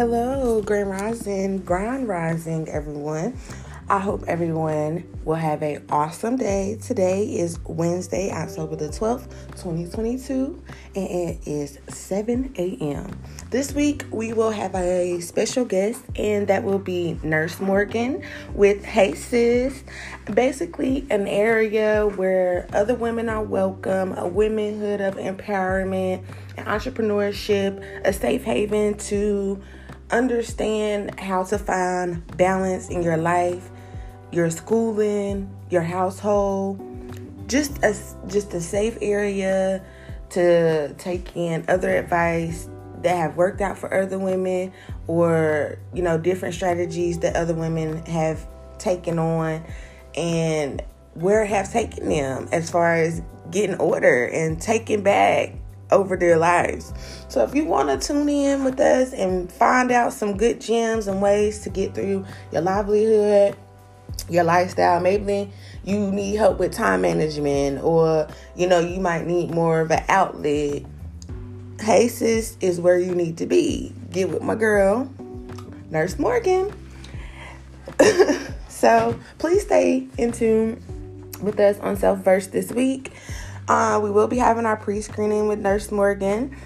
Hello, Grand Rising, Grand Rising, everyone. I hope everyone will have an awesome day. Today is Wednesday, October the 12th, 2022, and it is 7 a.m. This week, we will have a special guest, and that will be Nurse Morgan with Hey Sis. Basically, an area where other women are welcome, a womanhood of empowerment entrepreneurship, a safe haven to understand how to find balance in your life your schooling, your household, just a just a safe area to take in other advice that have worked out for other women or you know different strategies that other women have taken on and where have taken them as far as getting order and taking back over their lives. So if you want to tune in with us and find out some good gems and ways to get through your livelihood your lifestyle. Maybe you need help with time management, or you know, you might need more of an outlet. Hey, is where you need to be. Get with my girl, Nurse Morgan. so please stay in tune with us on Self Verse this week. Uh, we will be having our pre screening with Nurse Morgan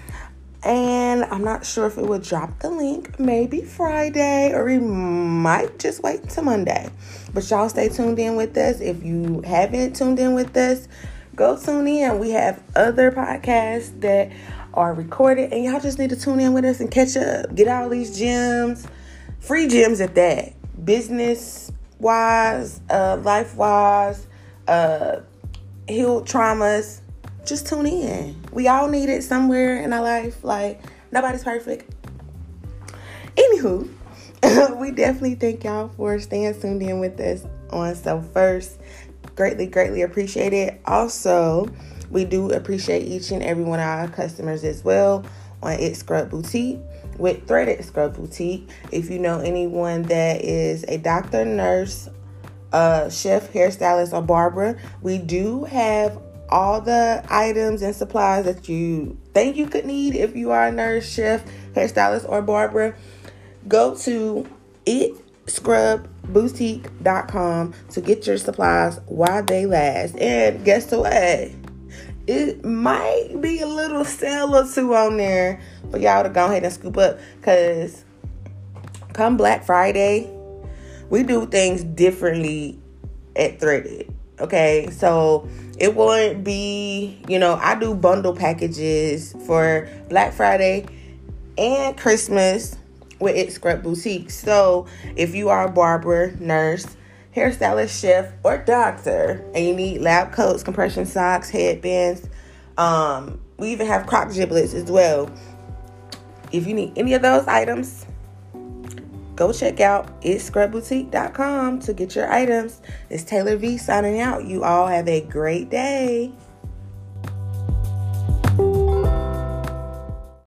and I'm not sure if it will drop the link maybe Friday or we might just wait till Monday. But y'all stay tuned in with us. If you haven't tuned in with us, go tune in. We have other podcasts that are recorded, and y'all just need to tune in with us and catch up. Get all these gems, free gems at that. Business wise, uh, life wise, uh, healed traumas just tune in. We all need it somewhere in our life. Like, nobody's perfect. Anywho, we definitely thank y'all for staying tuned in with us on Self Verse. Greatly, greatly appreciate it. Also, we do appreciate each and every one of our customers as well on It Scrub Boutique with Threaded Scrub Boutique. If you know anyone that is a doctor, nurse, uh, chef, hairstylist, or barber, we do have all the items and supplies that you think you could need if you are a nurse, chef, hairstylist, or barber. Go to itscrubboutique.com to get your supplies while they last. And guess what? It might be a little sale or two on there for y'all to go ahead and scoop up because come Black Friday, we do things differently at Threaded. Okay, so it won't be, you know, I do bundle packages for Black Friday and Christmas with It Scrub Boutique. So if you are a barber, nurse, hairstylist, chef, or doctor, and you need lab coats, compression socks, headbands, um, we even have croc Jibbitz as well. If you need any of those items, go check out itscrubboutique.com to get your items. It's Taylor V signing out. You all have a great day.